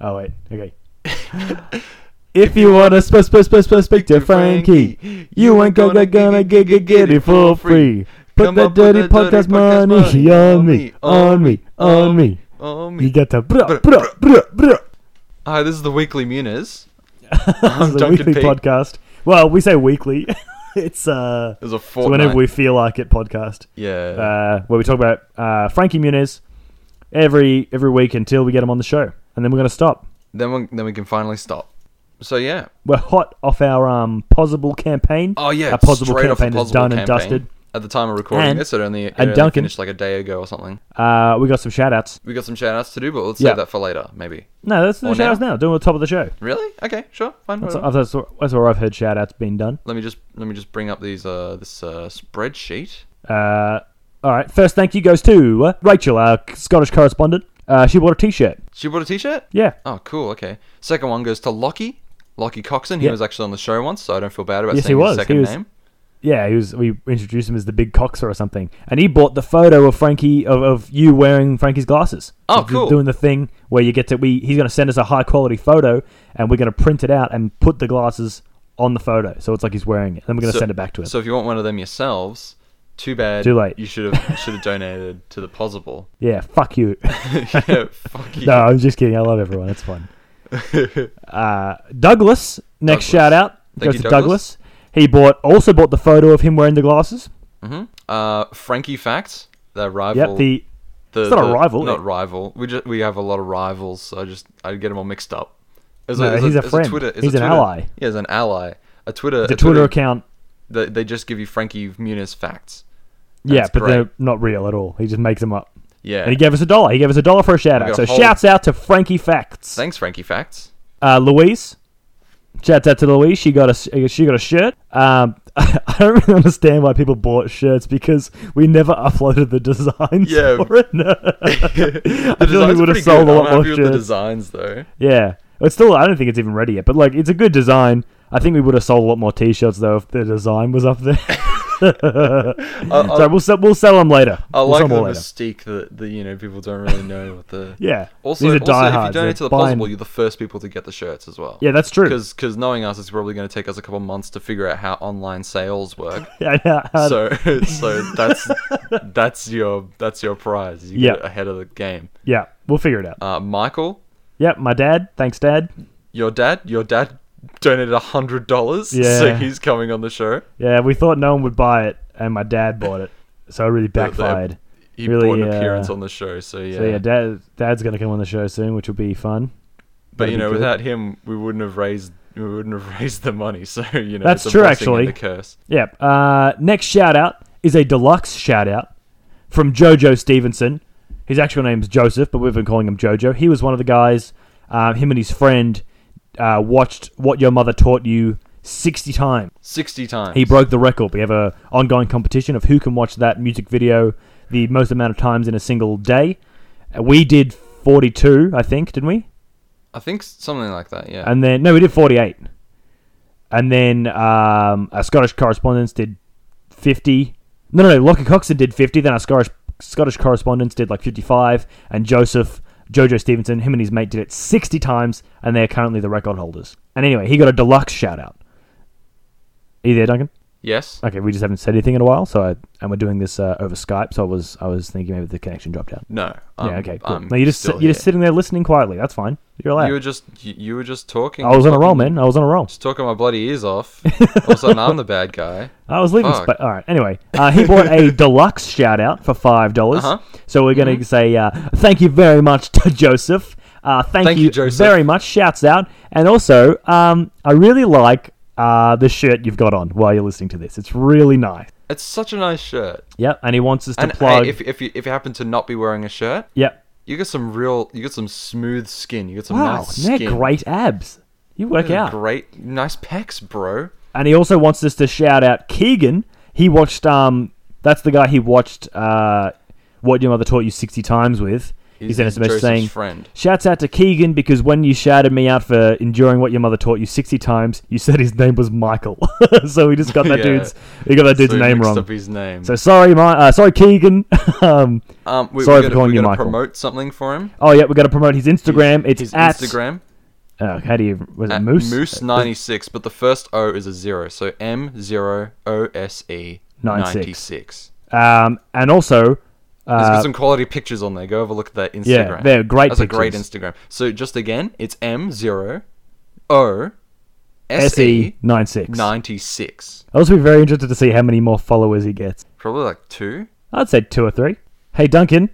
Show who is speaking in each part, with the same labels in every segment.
Speaker 1: Oh wait, okay. if you wanna sp- sp- sp- sp- speak to Frankie, you ain't gonna gonna get get get it for free. Put that dirty podcast money on me, on me, on me. You
Speaker 2: me.
Speaker 1: got to bruh, bruh, bruh, bruh.
Speaker 2: Hi, this is the weekly Muniz.
Speaker 1: This is a
Speaker 2: Duncan
Speaker 1: weekly
Speaker 2: P.
Speaker 1: podcast. Well, we say weekly. it's uh,
Speaker 2: There's a
Speaker 1: so
Speaker 2: fortnight.
Speaker 1: whenever we feel like it, podcast.
Speaker 2: yeah.
Speaker 1: uh, where we talk about uh, Frankie Muniz every every week until we get him on the show, and then we're going to stop.
Speaker 2: then we then we can finally stop. So yeah.
Speaker 1: We're hot off our um, Pozible campaign.
Speaker 2: Oh yeah.
Speaker 1: our Pozible
Speaker 2: straight off
Speaker 1: campaign is done and dusted.
Speaker 2: At the time of recording
Speaker 1: And-
Speaker 2: this, it only, it
Speaker 1: and Duncan-
Speaker 2: finished like a day ago or something.
Speaker 1: Uh, we got some shout outs.
Speaker 2: We got some shout outs to do, but let's
Speaker 1: Yeah.
Speaker 2: save that for later, maybe.
Speaker 1: No, that's the
Speaker 2: Or
Speaker 1: shout outs now. Doing the top of the show.
Speaker 2: Really? Okay, sure, fine.
Speaker 1: That's,
Speaker 2: whatever.
Speaker 1: that's, that's where I've heard shout outs being done.
Speaker 2: Let me just let me just bring up these uh this uh spreadsheet.
Speaker 1: Uh, all right. First, thank you goes to Rachel, our Scottish correspondent. Uh, she bought a T-shirt.
Speaker 2: She bought a T-shirt.
Speaker 1: Yeah.
Speaker 2: Oh, cool. Okay. Second one goes to Lockie. Lockie Coxon. He
Speaker 1: Yeah.
Speaker 2: was actually on the show once, so I don't feel bad about
Speaker 1: Yes,
Speaker 2: saying
Speaker 1: he
Speaker 2: his second
Speaker 1: He was-
Speaker 2: name.
Speaker 1: Yeah, he was. We introduced him as the big coxer or something, and he bought the photo of Frankie of, of you wearing Frankie's glasses.
Speaker 2: Oh,
Speaker 1: he's
Speaker 2: cool.
Speaker 1: Doing the thing where you get to we. He's going to send us a high quality photo, and we're going to print it out and put the glasses on the photo, so it's like he's wearing it. Then we're going to
Speaker 2: So-
Speaker 1: send it back to him.
Speaker 2: So if you want one of them yourselves, too bad.
Speaker 1: Too late.
Speaker 2: You should have should have donated to the Pozible.
Speaker 1: yeah, fuck you.
Speaker 2: yeah, fuck you.
Speaker 1: no, I'm just kidding. I love everyone. It's fun. Uh, Douglas, next
Speaker 2: Douglas.
Speaker 1: shout out
Speaker 2: Thank
Speaker 1: goes
Speaker 2: you,
Speaker 1: to
Speaker 2: Douglas.
Speaker 1: Douglas. He bought also bought the photo of him wearing the glasses.
Speaker 2: hmm Uh, Frankie Facts, the rival.
Speaker 1: Yep, the
Speaker 2: the,
Speaker 1: it's not a rival,
Speaker 2: Not
Speaker 1: it-
Speaker 2: rival. We just we have a lot of rivals. So I just I get them all mixed up. As
Speaker 1: No,
Speaker 2: as
Speaker 1: he's a
Speaker 2: as
Speaker 1: friend.
Speaker 2: Twitter, as
Speaker 1: He's an
Speaker 2: Twitter-
Speaker 1: ally.
Speaker 2: Yeah, as an ally. A Twitter.
Speaker 1: the
Speaker 2: a
Speaker 1: Twitter account.
Speaker 2: They, they just give you Frankie Muniz facts.
Speaker 1: Yeah, but
Speaker 2: great.
Speaker 1: they're not real at all. He just makes them up.
Speaker 2: Yeah.
Speaker 1: And he gave us a dollar. He gave us a dollar for a shout out.
Speaker 2: got
Speaker 1: So
Speaker 2: a whole-
Speaker 1: shouts out to Frankie Facts.
Speaker 2: Thanks, Frankie Facts.
Speaker 1: Uh, Louise. Shouts out to Louise. She got a she got a shirt. Um, I don't really understand why people bought shirts because we never uploaded the designs
Speaker 2: Yeah.
Speaker 1: for it. I
Speaker 2: The
Speaker 1: feel like we
Speaker 2: designs
Speaker 1: would have
Speaker 2: pretty
Speaker 1: sold
Speaker 2: good.
Speaker 1: a lot
Speaker 2: I'm
Speaker 1: more
Speaker 2: happy with the
Speaker 1: shirts.
Speaker 2: designs though.
Speaker 1: Yeah, it's still. I don't think it's even ready yet. But like, it's a good design. I think we would have sold a lot more T-shirts though if the design was up there.
Speaker 2: I-
Speaker 1: so we'll sell, we'll sell them later.
Speaker 2: I
Speaker 1: we'll
Speaker 2: like
Speaker 1: sell
Speaker 2: the
Speaker 1: them all later.
Speaker 2: mystique that the you know people don't really know what the.
Speaker 1: Yeah.
Speaker 2: Also, also if you donate to the
Speaker 1: buying-
Speaker 2: Pozible, you're the first people to get the shirts as well.
Speaker 1: Yeah, that's true.
Speaker 2: Because because knowing us, it's probably going to take us a couple months to figure out how online sales work.
Speaker 1: Yeah, yeah,
Speaker 2: so so that's that's your that's your prize. You
Speaker 1: Yeah.
Speaker 2: get ahead of the game.
Speaker 1: yeah, we'll figure it out.
Speaker 2: Uh, Michael,
Speaker 1: Yep, my dad. Thanks, Dad.
Speaker 2: your dad, your dad donated a hundred dollars. So
Speaker 1: Yeah.
Speaker 2: he's coming on the show.
Speaker 1: Yeah, we thought no one would buy it, and my dad bought it, so it really backfired.
Speaker 2: He
Speaker 1: Really,
Speaker 2: bought an
Speaker 1: uh,
Speaker 2: appearance on the show. So yeah.
Speaker 1: So yeah, Dad, Dad's gonna come on the show soon, which will be fun.
Speaker 2: but
Speaker 1: that'd
Speaker 2: you know, without him, we wouldn't have raised we wouldn't have raised the money. So you know,
Speaker 1: That's true, actually.
Speaker 2: the curse.
Speaker 1: Yeah. Uh, next shout out is a deluxe shout out from Jojo Stevenson. His actual name is Joseph, but we've been calling him Jojo. He was one of the guys. Uh, him and his friend uh, watched What Your Mother Taught You sixty times.
Speaker 2: Sixty times.
Speaker 1: He broke the record. We have a ongoing competition of who can watch that music video the most amount of times in a single day. Uh, we did forty-two, I think, didn't we?
Speaker 2: I think something like that. Yeah.
Speaker 1: And then no, we did forty-eight. And then um, our Scottish correspondents did fifty. No, no, no. Lockie Coxon did fifty. Then our Scottish Scottish correspondents did like fifty-five. And Joseph Jojo Stevenson, him and his mate did it sixty times, and they're currently the record holders. And anyway, he got a deluxe shout out. Are you there, Duncan?
Speaker 2: Yes.
Speaker 1: Okay, we just haven't said anything in a while, so I, and we're doing this uh, over Skype. So I was I was thinking maybe the connection dropped out.
Speaker 2: No.
Speaker 1: yeah, okay, cool.
Speaker 2: I'm
Speaker 1: no, you just sit, you're just sitting there listening quietly. That's fine. You're allowed.
Speaker 2: You were just you, you were just talking.
Speaker 1: I was on a roll, man. I was on a roll.
Speaker 2: Just talking my bloody ears off. All of a sudden, I'm the bad guy.
Speaker 1: I was leaving. Spa- All right. Anyway, uh, he bought a deluxe shout out for five dollars.
Speaker 2: Uh-huh.
Speaker 1: So we're going to say uh, thank you very much to Joseph. Uh, thank,
Speaker 2: Thank
Speaker 1: you,
Speaker 2: you, Joseph.
Speaker 1: very much. Shouts out, and also um, I really like uh, the shirt you've got on while you're listening to this. It's really nice.
Speaker 2: It's such a nice shirt.
Speaker 1: Yep. And he wants us to
Speaker 2: And
Speaker 1: plug.
Speaker 2: hey, if if you if you happen to not be wearing a shirt,
Speaker 1: yep.
Speaker 2: you get some real, you get some smooth skin. You get some
Speaker 1: Wow,
Speaker 2: nice
Speaker 1: they're
Speaker 2: skin.
Speaker 1: great abs. You work out.
Speaker 2: Great, nice pecs, bro.
Speaker 1: And he also wants us to shout out Keegan. He watched um that's the guy he watched uh What Your Mother Taught You 60 times with. He
Speaker 2: He's,
Speaker 1: sent us a message
Speaker 2: Joseph's
Speaker 1: saying,
Speaker 2: friend.
Speaker 1: Shouts out to Keegan because when you shouted me out for enduring what your mother taught you 60 times, you said his name was Michael. so we just got that
Speaker 2: Yeah.
Speaker 1: dude's we got that dude's
Speaker 2: So he
Speaker 1: name
Speaker 2: mixed
Speaker 1: wrong.
Speaker 2: Up his name.
Speaker 1: So sorry, my uh, sorry Keegan. um,
Speaker 2: um, we,
Speaker 1: sorry
Speaker 2: we're
Speaker 1: for
Speaker 2: gonna,
Speaker 1: calling
Speaker 2: we're
Speaker 1: you
Speaker 2: gonna
Speaker 1: Michael.
Speaker 2: promote something for him.
Speaker 1: oh yeah, we got to promote his Instagram. it's
Speaker 2: his
Speaker 1: at
Speaker 2: Instagram.
Speaker 1: Uh, how do you was it
Speaker 2: at
Speaker 1: Moose?
Speaker 2: Moose ninety six, but the first O is a zero, so M zero O S E
Speaker 1: 96.
Speaker 2: ninety six.
Speaker 1: Um, and also,
Speaker 2: There's
Speaker 1: uh,
Speaker 2: got some quality pictures on there. Go have a look at that Instagram.
Speaker 1: Yeah, they're great
Speaker 2: That's a great. Instagram. So just again, it's M zero O S
Speaker 1: SE
Speaker 2: E
Speaker 1: 96.
Speaker 2: ninety six.
Speaker 1: I'll also be very interested to see how many more followers he gets.
Speaker 2: Probably like two.
Speaker 1: I'd say two or three. Hey Duncan,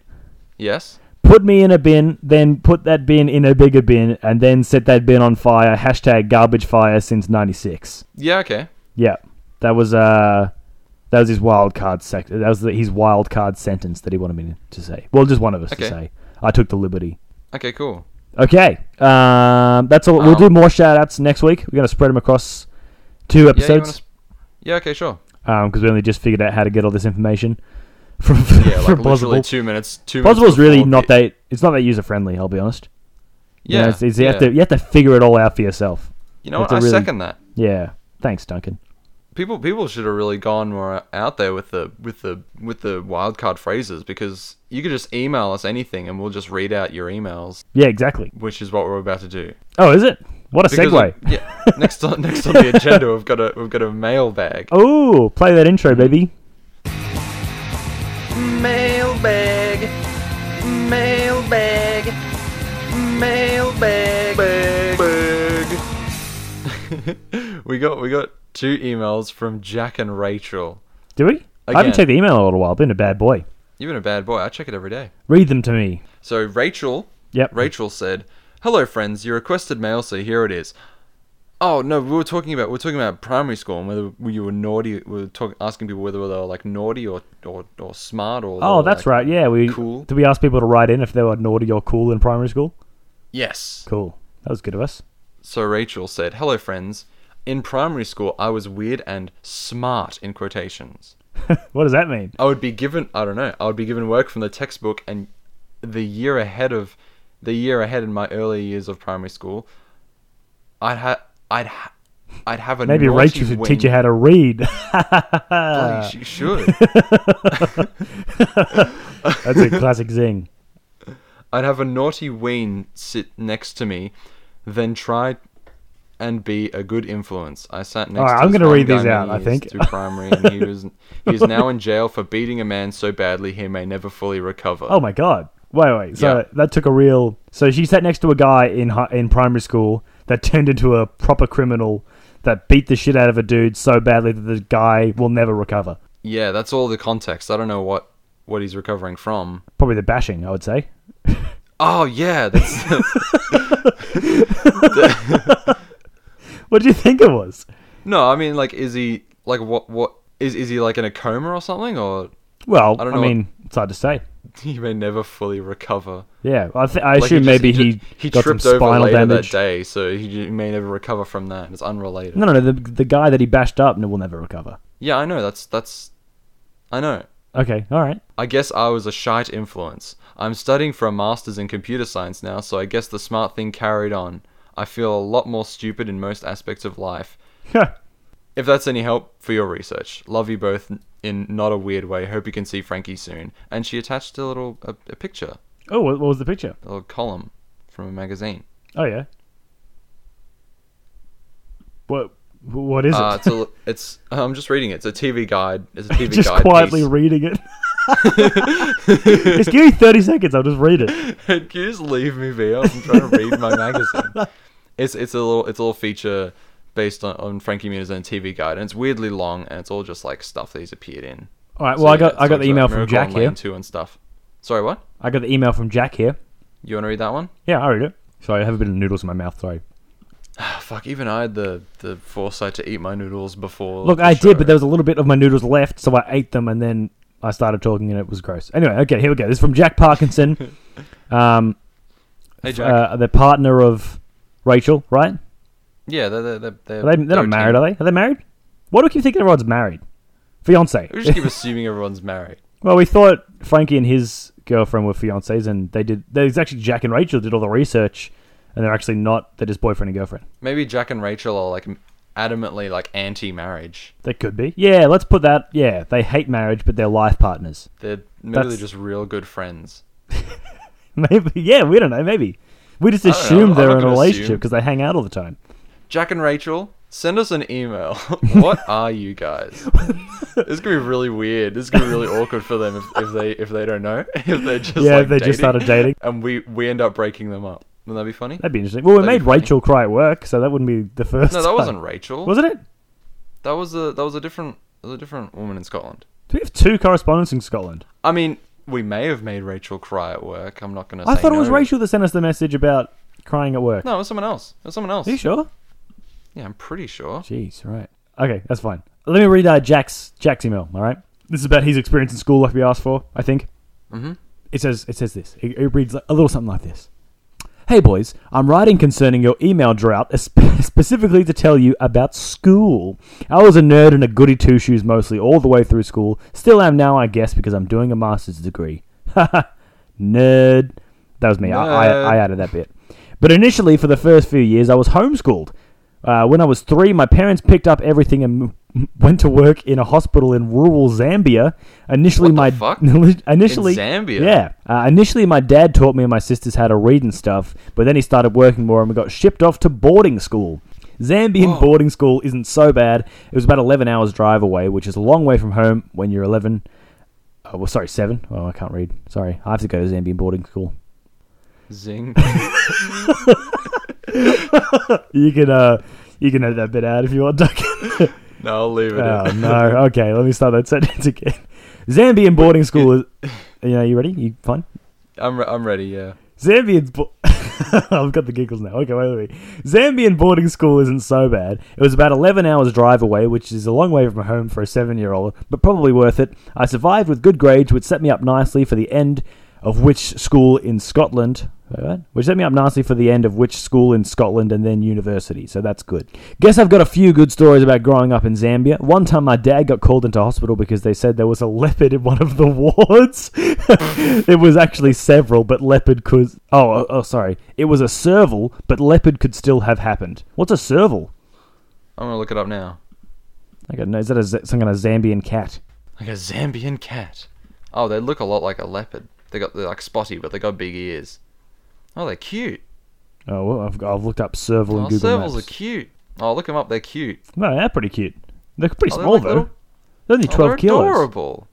Speaker 2: Yes.
Speaker 1: put me in a bin, then put that bin in a bigger bin, and then set that bin on fire. Hashtag garbage fire since '96.
Speaker 2: Yeah. Okay.
Speaker 1: Yeah, that was uh, that was his wild card sec- That was the, his wild card sentence that he wanted me to say. Well, just one of us to say. I took the liberty.
Speaker 2: Okay. Cool.
Speaker 1: Okay, um, that's all. We'll do
Speaker 2: Um,
Speaker 1: more shout outs next week. We're gonna spread them across two
Speaker 2: Yeah.
Speaker 1: Episodes
Speaker 2: sp- yeah. Okay. Sure.
Speaker 1: because we only just figured out how to get all this information from
Speaker 2: Yeah. Like Pozible. two minutes. Two.
Speaker 1: Pozible's
Speaker 2: minutes
Speaker 1: really not that. It's not that user friendly. I'll be honest. You know,
Speaker 2: Yeah.
Speaker 1: it's, it's, you
Speaker 2: yeah.
Speaker 1: have to you have to figure it all out for yourself.
Speaker 2: You know what? I
Speaker 1: really-
Speaker 2: second that.
Speaker 1: Yeah. Thanks, Duncan.
Speaker 2: People people should have really gone more out there with the with the with the wildcard phrases because you could just email us anything and we'll just read out your emails,
Speaker 1: Yeah, exactly.
Speaker 2: which is what we're about to do.
Speaker 1: Oh, is it? What a
Speaker 2: Because
Speaker 1: segue.
Speaker 2: of- yeah. Next on next on the agenda, we've got a we've got a mailbag.
Speaker 1: Oh, play that intro, baby.
Speaker 2: Mailbag. Mailbag. Mailbag. we got we got two emails from Jack and Rachel.
Speaker 1: Do we? I haven't
Speaker 2: Again.
Speaker 1: checked the email in a little while. Been a bad boy.
Speaker 2: You've been a bad boy. I check it every day.
Speaker 1: Read them to me.
Speaker 2: So Rachel
Speaker 1: Yep.
Speaker 2: Rachel said, "Hello, friends. You requested mail, so here it is." Oh no, we were talking about we were talking about primary school and whether you were naughty. We were talk, asking people whether they were like naughty or or, or smart or.
Speaker 1: Oh, that's
Speaker 2: like-
Speaker 1: right. Yeah, we
Speaker 2: cool.
Speaker 1: Did we ask people to write in if they were naughty or cool in primary school?
Speaker 2: Yes.
Speaker 1: Cool. That was good of us.
Speaker 2: So Rachel said, "Hello, friends. In primary school, I was weird and smart in quotations.
Speaker 1: what does that mean?
Speaker 2: I would be given I don't know. I would be given work from the textbook and the year ahead of the year ahead in my early years of primary school, I'd ha- I'd ha- I'd have a
Speaker 1: Maybe Rachel should teach you how to read.
Speaker 2: Bloody, she should.
Speaker 1: That's a classic zing.
Speaker 2: I'd have a naughty ween sit next to me, then try and be a good influence. I sat next.
Speaker 1: Alright,
Speaker 2: to
Speaker 1: I'm gonna read these out, I think.
Speaker 2: through primary, and he was he is now in jail for beating a man so badly he may never fully recover.
Speaker 1: Oh my god. Wait, wait. So
Speaker 2: Yeah.
Speaker 1: that took a real. So she sat next to a guy in in primary school that turned into a proper criminal that beat the shit out of a dude so badly that the guy will never recover.
Speaker 2: Yeah, that's all the context. I don't know what what he's recovering from.
Speaker 1: Probably the bashing, I would say.
Speaker 2: Oh yeah, that's
Speaker 1: What do you think it was?
Speaker 2: no. I mean, like, is he like what what is is he like in a coma or something, or
Speaker 1: Well,
Speaker 2: I don't know I
Speaker 1: mean, it's hard to say.
Speaker 2: he may never fully recover?
Speaker 1: Yeah, I, th- I
Speaker 2: Like,
Speaker 1: assume
Speaker 2: just-
Speaker 1: maybe he,
Speaker 2: ju- he
Speaker 1: got some
Speaker 2: tripped over
Speaker 1: spinal damage.
Speaker 2: that day, so he may never recover from that. It's unrelated.
Speaker 1: No, no, no. The, the guy that he bashed up will never recover.
Speaker 2: Yeah, I know. That's that's. I know.
Speaker 1: Okay, all right.
Speaker 2: I guess I was a shite influence. I'm studying for a master's in computer science now, so I guess the smart thing carried on. I feel a lot more stupid in most aspects of life. If that's any help for your research, love you both in not a weird way. Hope you can see Frankie soon. And she attached a little a, a picture,
Speaker 1: oh, what, was the picture?
Speaker 2: a little column from a magazine.
Speaker 1: Oh yeah. What? What is it?
Speaker 2: Uh, it's a, it's I'm just reading it. It's a TV guide. It's a TV
Speaker 1: just
Speaker 2: guide.
Speaker 1: quietly
Speaker 2: piece.
Speaker 1: reading it. just give me thirty seconds. I'll just read it.
Speaker 2: Can you just leave me be? I'm trying to read my magazine. It's it's a little it's a little feature based on, on Frankie Muniz and TV Guide, and it's weirdly long, and it's all just like stuff that he's appeared in.
Speaker 1: All right.
Speaker 2: So,
Speaker 1: Well, I got
Speaker 2: it
Speaker 1: I got the email from Jack here.
Speaker 2: And stuff. Sorry, what?
Speaker 1: I got the email from Jack here.
Speaker 2: You want to read that one?
Speaker 1: Yeah, I read it. Sorry, I have a bit of noodles in my mouth. Sorry.
Speaker 2: Fuck, even I had the the foresight to eat my noodles before.
Speaker 1: Look, I
Speaker 2: show.
Speaker 1: did, but there was a little bit of my noodles left, so I ate them, and then I started talking, and it was gross. Anyway, okay, here we go. This is from Jack Parkinson. um,
Speaker 2: Hey Jack.
Speaker 1: uh, the partner of Rachel, right?
Speaker 2: yeah, they're they're they're, they're,
Speaker 1: Are they, they're not married, are they? Are they married? Why do we keep thinking everyone's married? Fiance.
Speaker 2: We just keep assuming everyone's married.
Speaker 1: well, we thought Frankie and his girlfriend were fiancés, and they did. There's actually Jack and Rachel did all the research, and they're actually not. They're just boyfriend and girlfriend.
Speaker 2: Maybe Jack and Rachel are like adamantly like anti-marriage.
Speaker 1: They could be. Yeah, let's put that. Yeah, they hate marriage, but they're life partners.
Speaker 2: They're maybe
Speaker 1: That's-
Speaker 2: just real good friends.
Speaker 1: Maybe. Yeah, we don't know. Maybe we just
Speaker 2: don't know.
Speaker 1: assume
Speaker 2: I'm
Speaker 1: they're
Speaker 2: not
Speaker 1: in a
Speaker 2: gonna
Speaker 1: relationship
Speaker 2: assume.
Speaker 1: because they hang out all the time.
Speaker 2: Jack and Rachel, send us an email. what are you guys? This is gonna be really weird. This is gonna be really awkward for them if, if they if they don't know. If they're just
Speaker 1: yeah,
Speaker 2: like,
Speaker 1: if they just
Speaker 2: dating,
Speaker 1: started dating.
Speaker 2: and we we end up breaking them up. Wouldn't that be funny?
Speaker 1: That'd be interesting. Well, we
Speaker 2: That'd
Speaker 1: made. Rachel cry at work, so that wouldn't be the first.
Speaker 2: No, that
Speaker 1: time.
Speaker 2: wasn't Rachel.
Speaker 1: Wasn't it?
Speaker 2: That was a that was a different that was a different woman in Scotland.
Speaker 1: Do we have two correspondents in Scotland?
Speaker 2: I mean, we may have made Rachel cry at work. I'm not gonna.
Speaker 1: I
Speaker 2: say
Speaker 1: thought it was. Rachel that sent us the message about crying at work.
Speaker 2: No, it was someone else. It was someone else.
Speaker 1: Are you sure?
Speaker 2: Yeah, I'm pretty sure.
Speaker 1: Jeez, right. Okay, that's fine. Let me read uh, Jack's Jack's email. All right, this is about his experience in school, like we asked for. I think
Speaker 2: Mm-hmm.
Speaker 1: it says it says this. It, it reads a little something like this. Hey boys, I'm writing concerning your email drought, specifically to tell you about school. I was a nerd and a goody two shoes mostly all the way through school. Still am now, I guess, because I'm doing a master's degree. Nerd. That was me. I, I, I added that bit. But initially, for the first few years, I was homeschooled. Uh, when I was three, my parents picked up everything and m- went to work in a hospital in rural Zambia. Initially, my
Speaker 2: fuck?
Speaker 1: initially
Speaker 2: Zambia?
Speaker 1: yeah. Uh, initially, my dad taught me and my sisters how to read and stuff, but then he started working more and we got shipped off to boarding school. Zambian
Speaker 2: Whoa.
Speaker 1: boarding school isn't so bad. It was about 11 hours drive away, which is a long way from home when you're 11. Oh, well, sorry, 7. Oh, I can't read. Sorry. I have to go to Zambian boarding school.
Speaker 2: Zing.
Speaker 1: You can, uh, you can edit that bit out if you want, Duncan.
Speaker 2: no, I'll leave it.
Speaker 1: oh,
Speaker 2: in.
Speaker 1: no. Okay, let me start that sentence again. Zambian boarding school is. Yeah, you ready? You fine?
Speaker 2: I'm re- I'm ready. Yeah.
Speaker 1: Zambian's. Bo- I've got the giggles now. Okay, wait, wait, wait. Zambian boarding school isn't so bad. It was about 11 hours drive away, which is a long way from home for a seven year old, but probably worth it. I survived with good grades, which set me up nicely for the end of which school in Scotland. what? Which set me up nicely for the end of which school in Scotland and then university, so that's good. Guess I've got a few good stories about growing up in Zambia. One time my dad got called into hospital because they said there was a leopard in one of the wards. it was actually several, but leopard could. Oh, oh, oh, sorry. It was a serval, but leopard could still have happened. What's a serval?
Speaker 2: I'm gonna look it up now.
Speaker 1: I don't know. Is that a, some kind of Zambian cat?
Speaker 2: Like a Zambian cat. Oh, they look a lot like a leopard. They got they're like spotty, but they got big ears. Oh, they're cute.
Speaker 1: Oh, well, I've, I've looked up serval in
Speaker 2: Oh,
Speaker 1: Google
Speaker 2: servals
Speaker 1: Maps.
Speaker 2: are cute. Oh, look them up. They're cute.
Speaker 1: No, they're pretty cute. They're pretty
Speaker 2: Oh, they're
Speaker 1: small
Speaker 2: like
Speaker 1: though.
Speaker 2: little-
Speaker 1: They're only
Speaker 2: Oh,
Speaker 1: 12
Speaker 2: they're
Speaker 1: kilos.
Speaker 2: adorable.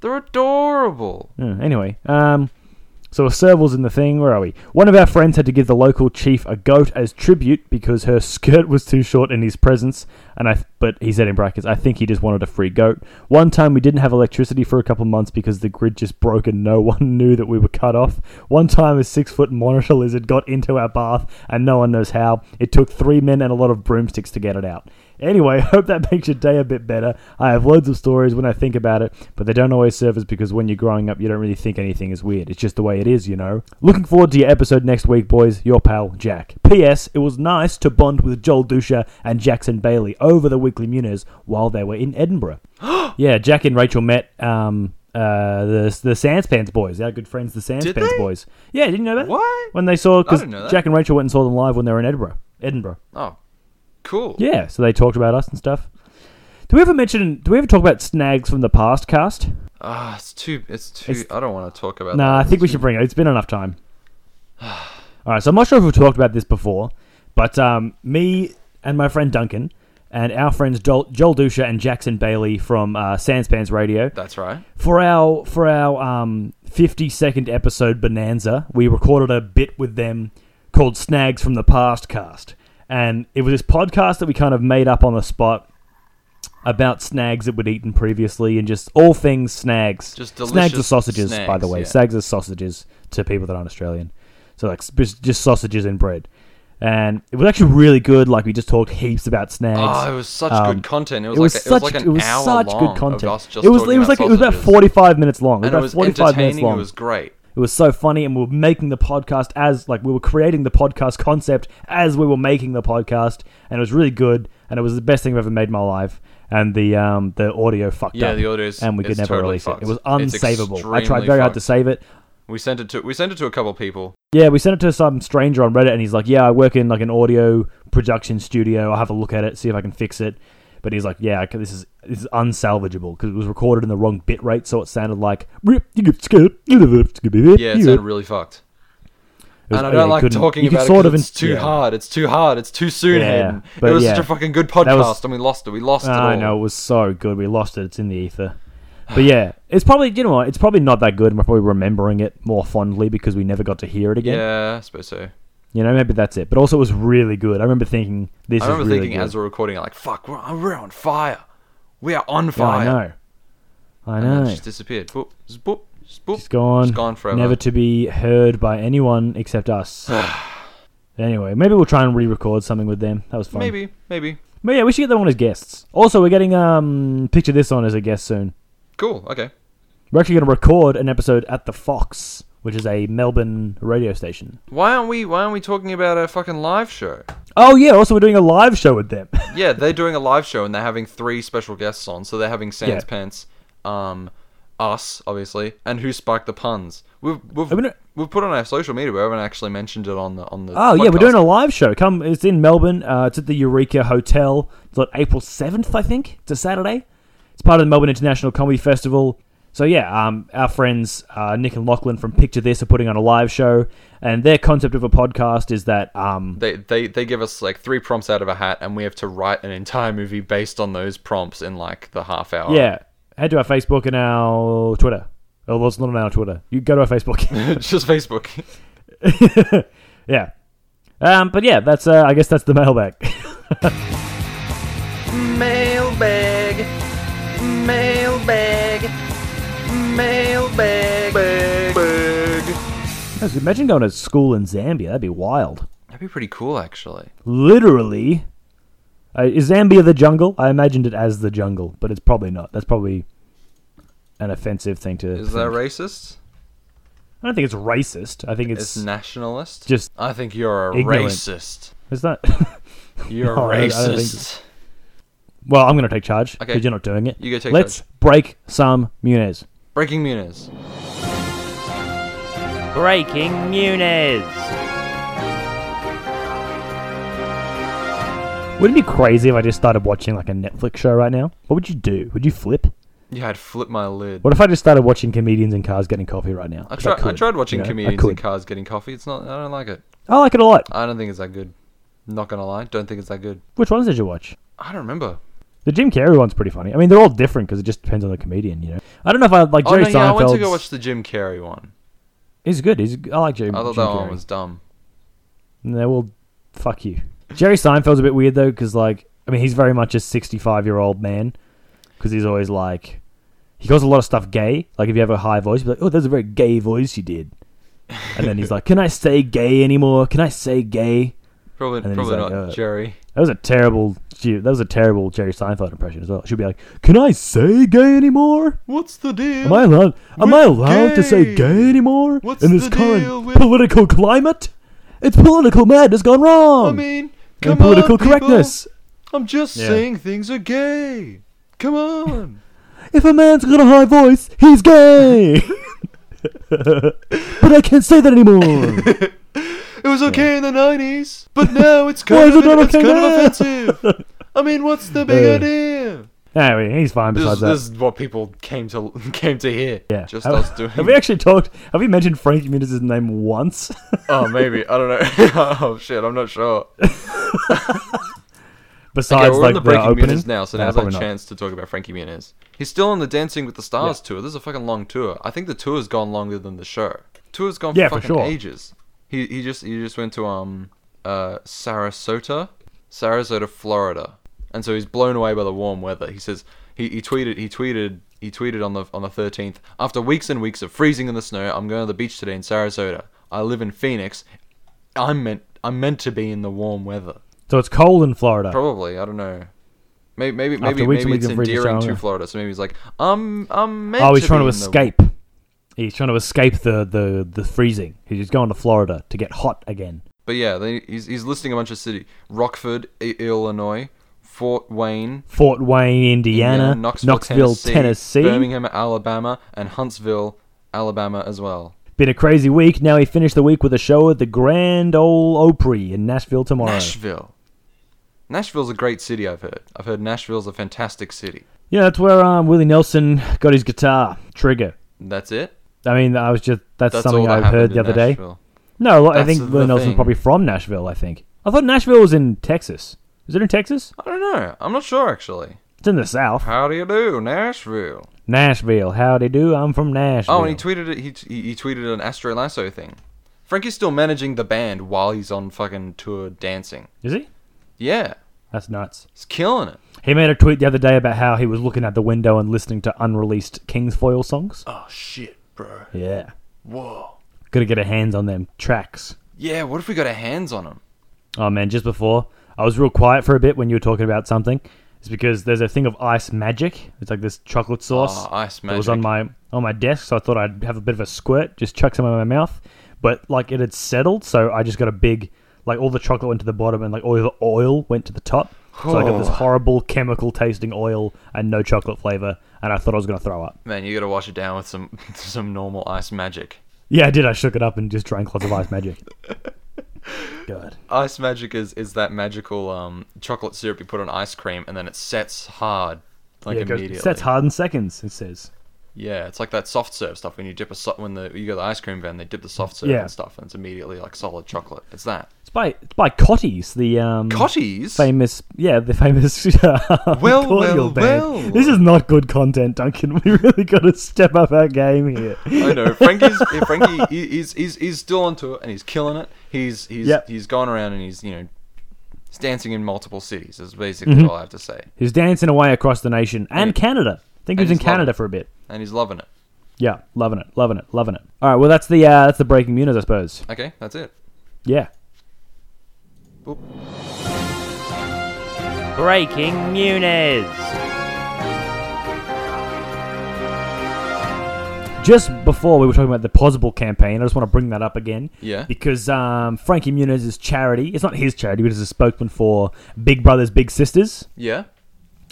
Speaker 2: They're adorable.
Speaker 1: Yeah, anyway, um, so a serval's in the thing. Where are we? One of our friends had to give the local chief a goat as tribute because her skirt was too short in his presence. And I, but he said in brackets, I think he just wanted a free goat. One time we didn't have electricity for a couple months because the grid just broke and no one knew that we were cut off. One time a six foot monitor lizard got into our bath and no one knows how. It took three men and a lot of broomsticks to get it out. Anyway, hope that makes your day a bit better. I have loads of stories when I think about it, but they don't always surface because when you're growing up, you don't really think anything is weird. It's just the way it is, you know. Looking forward to your episode next week, boys. Your pal, Jack. P.S. It was nice to bond with Joel Duscher and Jackson Bailey over the weekly Muniz while they were in Edinburgh. yeah, Jack and Rachel met um, uh, the the Sanspants boys, our good friends, the Sanspants
Speaker 2: they?
Speaker 1: boys. Yeah, didn't you know that?
Speaker 2: What?
Speaker 1: When they saw, because
Speaker 2: didn't know that.
Speaker 1: Jack and Rachel went and saw them live when they were in Edinburgh. Edinburgh.
Speaker 2: Oh, cool.
Speaker 1: Yeah, so they talked about us and stuff. Do we ever mention? Do we ever talk about snags from the past cast?
Speaker 2: Ah, it's too. It's too.
Speaker 1: It's-
Speaker 2: I don't want to talk about.
Speaker 1: Nah,
Speaker 2: that.
Speaker 1: I think we should bring it. It's been enough time. All right, so I'm not sure if we've talked about this before, but um, me and my friend Duncan and our friends Joel, Joel Duscher and Jackson Bailey from uh, Sanspants Radio
Speaker 2: That's right.
Speaker 1: for our for our um, 50 second episode bonanza, we recorded a bit with them called Snags from the Past Cast, and it was this podcast that we kind of made up on the spot about snags that we'd eaten previously and just all things snags.
Speaker 2: Just
Speaker 1: snags are sausages, by the way.
Speaker 2: yeah.
Speaker 1: Snags are sausages to people that aren't Australian, so like just just sausages and bread. And it was actually really good. Like we just talked heaps about snags.
Speaker 2: Oh, it was such
Speaker 1: Um,
Speaker 2: good content. It was,
Speaker 1: it was
Speaker 2: like,
Speaker 1: such
Speaker 2: it was like an
Speaker 1: it was
Speaker 2: hour
Speaker 1: such
Speaker 2: long
Speaker 1: good content.
Speaker 2: Of us just
Speaker 1: it was it was like
Speaker 2: about
Speaker 1: it was about forty five minutes long. It
Speaker 2: and it
Speaker 1: was
Speaker 2: was
Speaker 1: forty five minutes
Speaker 2: entertaining.
Speaker 1: long.
Speaker 2: It was great.
Speaker 1: It was so funny, and we were making the podcast as like we were creating the podcast concept as we were making the podcast, and it was really good, and it was the best thing I've ever made in my life. And the um the audio fucked up.
Speaker 2: Yeah,
Speaker 1: up,
Speaker 2: the audio is-
Speaker 1: and we could never
Speaker 2: totally
Speaker 1: release it.
Speaker 2: fucked.
Speaker 1: It was unsavable. I tried very hard to save it.
Speaker 2: We sent it to we sent it to a couple people.
Speaker 1: Yeah, we sent it to some stranger on Reddit, and he's like, "Yeah, I work in like an audio production studio. I'll have a look at it, see if I can fix it." But he's like, "Yeah, okay, this is this is unsalvageable because it was recorded in the wrong bit rate, so it sounded like "Rip, you get scared."
Speaker 2: Yeah, it sounded really fucked.
Speaker 1: Was-
Speaker 2: and I don't like talking about
Speaker 1: sort
Speaker 2: it it's too
Speaker 1: yeah.
Speaker 2: hard. It's too hard. It's too soon,
Speaker 1: Yeah,
Speaker 2: Hayden. It was
Speaker 1: yeah.
Speaker 2: such a fucking good podcast,
Speaker 1: was-
Speaker 2: and we lost it. We lost it.
Speaker 1: I know it was so good. We lost it. It's in the ether. But yeah, it's probably you know what? It's probably not that good, and we're probably remembering it more fondly because we never got to hear it again.
Speaker 2: Yeah, I suppose so.
Speaker 1: You know, maybe that's it. But also, it was really good. I remember thinking this is.
Speaker 2: I remember
Speaker 1: really
Speaker 2: thinking
Speaker 1: good.
Speaker 2: as we're recording, like, "Fuck, we're, we're on fire. We are on
Speaker 1: Yeah,
Speaker 2: fire."
Speaker 1: I know. I
Speaker 2: And
Speaker 1: know.
Speaker 2: it just disappeared. Boop, just boop, just boop.
Speaker 1: She's gone.
Speaker 2: Just gone forever.
Speaker 1: Never to be heard by anyone except us. anyway, maybe we'll try and re-record something with them. That was fun.
Speaker 2: Maybe, maybe.
Speaker 1: But yeah, we should get them on as guests. Also, we're getting um picture this on as a guest soon.
Speaker 2: Cool. Okay.
Speaker 1: We're actually going to record an episode at the Fox, which is a Melbourne radio station.
Speaker 2: Why aren't we? Why aren't we talking about a fucking live show?
Speaker 1: Oh yeah, also we're doing a live show with them.
Speaker 2: Yeah, they're doing a live show and they're having three special guests on. So they're having Sans
Speaker 1: Yeah.
Speaker 2: Pants, um, us obviously, and Who sparked the Puns. We've we've
Speaker 1: I mean,
Speaker 2: we've put on our social media. We haven't actually mentioned it on the on the.
Speaker 1: Oh yeah, we're doing a live show. Come, it's in Melbourne. Uh, it's at the Eureka Hotel. It's on April seventh, I think. It's a Saturday. It's part of the Melbourne International Comedy Festival. So yeah, um, our friends uh, Nick and Lachlan from Picture This are putting on a live show, and their concept of a podcast is that um,
Speaker 2: They, they they give us like three prompts out of a hat, and we have to write an entire movie based on those prompts in like the half hour.
Speaker 1: yeah, head to our Facebook and our Twitter. Oh, well, it's not on our Twitter. You go to our Facebook.
Speaker 2: it's just Facebook.
Speaker 1: yeah, um, but yeah, that's uh, I guess that's the mailbag.
Speaker 2: Mailbag, mailbag, mailbag, bag.
Speaker 1: Guys, Imagine going to school in Zambia. That'd be wild.
Speaker 2: That'd be pretty cool, actually.
Speaker 1: literally uh, is Zambia the jungle? I imagined it as the jungle, but it's probably not. That's probably an offensive thing to.
Speaker 2: Is that racist?
Speaker 1: I don't think it's racist. I think
Speaker 2: It's,
Speaker 1: it's,
Speaker 2: nationalist.
Speaker 1: just
Speaker 2: I think you're a
Speaker 1: ignorant.
Speaker 2: racist.
Speaker 1: is that.
Speaker 2: You're
Speaker 1: No, I
Speaker 2: a
Speaker 1: don't- I think
Speaker 2: racist.
Speaker 1: well, I'm going to take charge because
Speaker 2: Okay.
Speaker 1: you're not doing it.
Speaker 2: You go take
Speaker 1: Let's
Speaker 2: charge.
Speaker 1: break some Muniz.
Speaker 2: Breaking Muniz.
Speaker 1: Breaking Muniz. Wouldn't it be crazy if I just started watching like a Netflix show right now? What would you do? Would you flip?
Speaker 2: Yeah, I'd flip my lid.
Speaker 1: What if I just started watching comedians in cars getting coffee right now?
Speaker 2: I tried. I,
Speaker 1: could,
Speaker 2: tried watching
Speaker 1: you know?
Speaker 2: Comedians in
Speaker 1: could.
Speaker 2: cars getting coffee. It's not. I don't like it.
Speaker 1: I like it a lot.
Speaker 2: I don't think it's that good. Not gonna lie. Don't think it's that good.
Speaker 1: Which ones did you watch?
Speaker 2: I don't remember.
Speaker 1: The Jim Carrey one's pretty funny. I mean, they're all different because it just depends on the comedian, you know. I don't know if I like
Speaker 2: Oh
Speaker 1: Jerry
Speaker 2: no, yeah, I went to go watch the Jim Carrey one.
Speaker 1: He's good. He's I like Jerry.
Speaker 2: I thought
Speaker 1: Jim
Speaker 2: that
Speaker 1: Carrey.
Speaker 2: one was dumb.
Speaker 1: No, well, fuck you. Jerry Seinfeld's a bit weird though, because like, I mean, he's very much a sixty-five-year-old man, because he's always like, he calls a lot of stuff gay. Like, if you have a high voice, you'd like, oh, that's a very gay voice you did. And then he's like, can I say gay anymore? Can I say gay?
Speaker 2: Probably, probably
Speaker 1: like,
Speaker 2: not
Speaker 1: uh,
Speaker 2: Jerry.
Speaker 1: That was a terrible. Gee, That was a terrible Jerry Seinfeld impression as well. She'd be like, "Can I say gay anymore?
Speaker 2: What's the deal?
Speaker 1: Am I allowed? Am I allowed to say
Speaker 2: gay?
Speaker 1: gay anymore
Speaker 2: What's
Speaker 1: in this
Speaker 2: the
Speaker 1: current
Speaker 2: deal with-
Speaker 1: political climate? It's political madness gone wrong.
Speaker 2: I mean,
Speaker 1: and
Speaker 2: come
Speaker 1: political
Speaker 2: on, people.
Speaker 1: correctness.
Speaker 2: I'm just
Speaker 1: Yeah.
Speaker 2: saying things are gay. Come on.
Speaker 1: If a man's got a high voice, he's gay. but I can't say that anymore.
Speaker 2: It was okay in the 90s, but now it's kind, of,
Speaker 1: it
Speaker 2: it's
Speaker 1: okay
Speaker 2: kind of offensive. I mean, what's the big
Speaker 1: Uh,
Speaker 2: idea?
Speaker 1: anyway, he's fine
Speaker 2: This,
Speaker 1: besides
Speaker 2: this
Speaker 1: that.
Speaker 2: is what people came to came to hear.
Speaker 1: Yeah.
Speaker 2: Just
Speaker 1: have,
Speaker 2: us doing.
Speaker 1: have we actually talked? Have we mentioned Frankie Muniz' name once?
Speaker 2: oh, maybe. I don't know. oh, shit. I'm not sure.
Speaker 1: Besides,
Speaker 2: Okay, we're
Speaker 1: like
Speaker 2: on the
Speaker 1: the
Speaker 2: Breaking
Speaker 1: opening
Speaker 2: Muniz now, so
Speaker 1: Nah,
Speaker 2: now's our
Speaker 1: probably not.
Speaker 2: chance to talk about Frankie Muniz. He's still on the Dancing with the Stars tour. This is a fucking long tour. I think the tour's gone longer than the show. Tour's gone
Speaker 1: Yeah,
Speaker 2: for
Speaker 1: for
Speaker 2: fucking
Speaker 1: sure.
Speaker 2: ages. He he just he just went to um uh Sarasota, Sarasota, Florida, and so he's blown away by the warm weather. He says he, he tweeted he tweeted he tweeted on the on the 13th after weeks and weeks of freezing in the snow. I'm going to the beach today in Sarasota. I live in Phoenix. I'm meant I'm meant to be in the warm weather.
Speaker 1: So it's cold in Florida.
Speaker 2: Probably, I don't know. Maybe maybe maybe, maybe it's endearing to Florida. So maybe he's like, I'm I'm meant
Speaker 1: Oh, he's
Speaker 2: to
Speaker 1: trying to
Speaker 2: in the-
Speaker 1: escape. He's trying to escape the, the, the freezing. He's going to Florida to get hot again.
Speaker 2: But yeah, they, he's he's listing a bunch of cities Rockford, I- Illinois, Fort Wayne,
Speaker 1: Fort Wayne, Indiana,
Speaker 2: Indiana, Knoxville,
Speaker 1: Knoxville,
Speaker 2: Tennessee,
Speaker 1: Tennessee.
Speaker 2: Birmingham, Alabama, and Huntsville, Alabama as well.
Speaker 1: Been a crazy week. Now he finished the week with a show at the Grand Ole Opry in Nashville tomorrow.
Speaker 2: Nashville. Nashville's a great city. I've heard. I've heard Nashville's a fantastic city.
Speaker 1: Yeah, that's where um, Willie Nelson got his guitar trigger.
Speaker 2: That's it.
Speaker 1: I mean, I was just that's,
Speaker 2: That's
Speaker 1: something I heard the other day. No, I think Willie Nelson's
Speaker 2: thing.
Speaker 1: probably from Nashville. I think. I thought Nashville was in Texas. Is it in Texas?
Speaker 2: I don't know. I'm not sure actually.
Speaker 1: It's in the South.
Speaker 2: How do you do, Nashville?
Speaker 1: Nashville. Howdy do. you do? I'm from Nashville.
Speaker 2: Oh, and he tweeted it. He, t- he tweeted an Astro Lasso thing. Frankie's still managing the band while he's on fucking tour dancing.
Speaker 1: Is he?
Speaker 2: Yeah,
Speaker 1: That's nuts.
Speaker 2: he's killing it.
Speaker 1: He made a tweet the other day about how he was looking at the window and listening to unreleased Kingsfoil songs.
Speaker 2: Oh shit, bro.
Speaker 1: Yeah.
Speaker 2: Whoa.
Speaker 1: Gotta get a hands on them tracks.
Speaker 2: Yeah. What if we got our hands on them?
Speaker 1: Oh man, just before I was real quiet for a bit when you were talking about something. It's because there's a thing of ice magic. It's like this chocolate ah, sauce.
Speaker 2: Oh, ice magic.
Speaker 1: It was on my on my desk, so I thought I'd have a bit of a squirt, just chuck some in my mouth. But like it had settled, so I just got a big like all the chocolate went to the bottom and like all the oil went to the top. So I got this horrible chemical tasting oil and no chocolate flavor, and I thought I was gonna throw up.
Speaker 2: Man, you gotta wash it down with some some normal ice magic.
Speaker 1: Yeah, I did. I shook it up and just drank lots of ice magic. God.
Speaker 2: Ice magic is is that magical um chocolate syrup you put on ice cream and then it sets hard like
Speaker 1: yeah, it goes-
Speaker 2: immediately.
Speaker 1: sets hard in seconds. It says.
Speaker 2: Yeah, it's like that soft serve stuff when you dip a so- when the you go to the ice cream van they dip the soft serve
Speaker 1: Yeah.
Speaker 2: and stuff and it's immediately like solid chocolate. It's that.
Speaker 1: By it's by Cottee's, the um
Speaker 2: Cottee's.
Speaker 1: famous yeah the famous uh,
Speaker 2: Well, well,
Speaker 1: band.
Speaker 2: well.
Speaker 1: This is not good content, Duncan. We really got to step up our game here.
Speaker 2: I know Frankie's Frankie. is He's he's he's still onto it and he's killing it. He's he's
Speaker 1: Yep.
Speaker 2: he's gone around and he's you know he's dancing in multiple cities. Is basically
Speaker 1: Mm-hmm.
Speaker 2: all I have to say.
Speaker 1: He's dancing away across the nation and
Speaker 2: And-
Speaker 1: Canada. I think he was in Canada for a bit.
Speaker 2: And he's loving it.
Speaker 1: Yeah, loving it, loving it, loving it. All right, well that's the uh, that's the breaking news, I suppose.
Speaker 2: Okay, that's it.
Speaker 1: Yeah.
Speaker 2: Boop.
Speaker 1: Breaking Muniz. Just before we were talking about the Pozible campaign, I just want to bring that up again.
Speaker 2: Yeah.
Speaker 1: Because um, Frankie Muniz's charity, it's not his charity, but it's a spokesman for Big Brothers Big Sisters
Speaker 2: Yeah.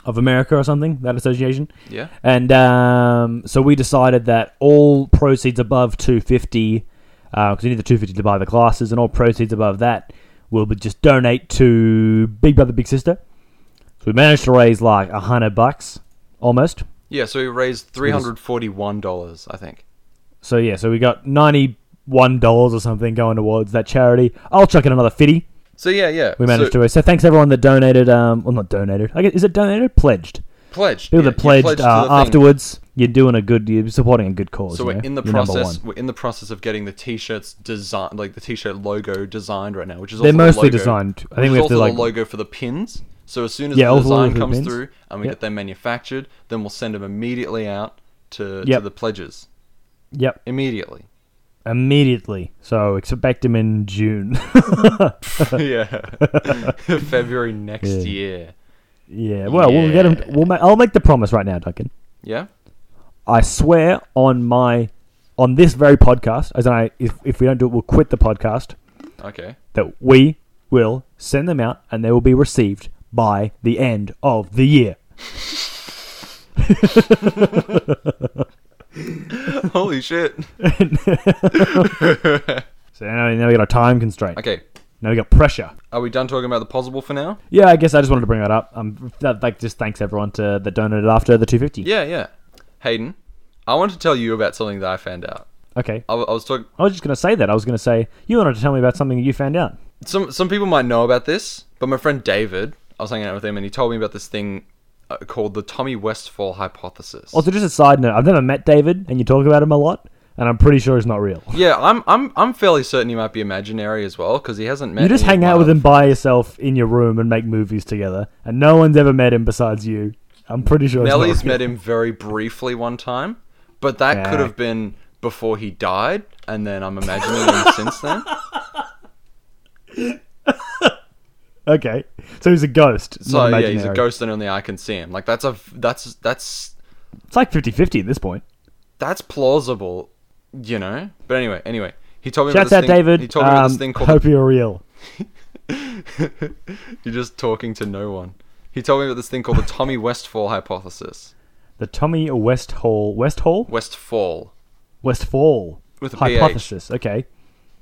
Speaker 1: of America or something, that association.
Speaker 2: Yeah.
Speaker 1: And um, so we decided that all proceeds above 250, because you need the 250 to buy the glasses, and all proceeds above that will just donate to Big Brother Big Sister. So we managed to raise like a hundred bucks, almost.
Speaker 2: Yeah. So we raised three hundred forty-one dollars, I think.
Speaker 1: So yeah, so we got ninety-one dollars or something going towards that charity. I'll chuck in another fifty.
Speaker 2: So yeah, yeah.
Speaker 1: We managed
Speaker 2: so,
Speaker 1: to raise. So thanks everyone that donated. Um, well, not donated. I guess, is it donated? Pledged.
Speaker 2: pledged.
Speaker 1: People
Speaker 2: yeah,
Speaker 1: that pledged,
Speaker 2: pledged
Speaker 1: uh, afterwards. You're doing a good. You're supporting a good cause.
Speaker 2: So we're
Speaker 1: know?
Speaker 2: in the
Speaker 1: You're
Speaker 2: process. We're in the process of getting the t-shirts designed, like the t-shirt logo designed right now, which is
Speaker 1: They're
Speaker 2: also the
Speaker 1: mostly
Speaker 2: logo-
Speaker 1: designed. I think we have to
Speaker 2: also
Speaker 1: like.
Speaker 2: logo for the pins. So as soon as
Speaker 1: Yeah,
Speaker 2: the design comes
Speaker 1: pins.
Speaker 2: through and we
Speaker 1: Yep.
Speaker 2: get them manufactured, then we'll send them immediately out to, to the pledges.
Speaker 1: Yep.
Speaker 2: Immediately.
Speaker 1: Immediately. So expect them in June.
Speaker 2: yeah. February next
Speaker 1: Yeah.
Speaker 2: year.
Speaker 1: yeah. Well, we'll get them. We'll. I'll make the promise right now, Duncan.
Speaker 2: Yeah.
Speaker 1: I swear on my on this very podcast, as I if if we don't do it, we'll quit the podcast.
Speaker 2: Okay.
Speaker 1: That we will send them out, and they will be received by the end of the year.
Speaker 2: Holy shit.
Speaker 1: So now, now we got a time constraint.
Speaker 2: Okay.
Speaker 1: Now we got pressure.
Speaker 2: Are we done talking about the Pozible for now?
Speaker 1: Yeah, I guess I just wanted to bring that up. Um, that, like, just thanks everyone to that donated after the 250.
Speaker 2: Yeah, yeah. Hayden, I want to tell you about something that I found out.
Speaker 1: Okay.
Speaker 2: I, w- I was talking.
Speaker 1: I was just gonna say that. I was gonna say you wanted to tell me about something you found out.
Speaker 2: Some some people might know about this, but my friend David, I was hanging out with him, and he told me about this thing uh, called the Tommy Westphall hypothesis.
Speaker 1: Also, just a side note, I've never met David, and you talk about him a lot, and I'm pretty sure he's not real.
Speaker 2: yeah, I'm I'm I'm fairly certain he might be imaginary as well because he hasn't met.
Speaker 1: You just
Speaker 2: any
Speaker 1: hang out with him by yourself in your room and make movies together, and no one's ever met him besides you. I'm pretty sure.
Speaker 2: Nellie's met him very briefly one time, but that could have been before he died, and then I'm imagining him since then.
Speaker 1: Okay, so he's a ghost.
Speaker 2: So yeah, he's a ghost, and only I can see him. Like that's a that's that's
Speaker 1: It's like 50-50 at this point.
Speaker 2: that's plausible, you know. But anyway, anyway, he told me
Speaker 1: Shouts
Speaker 2: about
Speaker 1: out,
Speaker 2: thing,
Speaker 1: David.
Speaker 2: He told me about this
Speaker 1: Um,
Speaker 2: thing called.
Speaker 1: hope you're real.
Speaker 2: You're just talking to no one. He told me about this thing called the Tommy Westphall hypothesis.
Speaker 1: The Tommy West Hall, West Hall,
Speaker 2: Westphall.
Speaker 1: Westphall.
Speaker 2: with a PH.
Speaker 1: Hypothesis. Okay.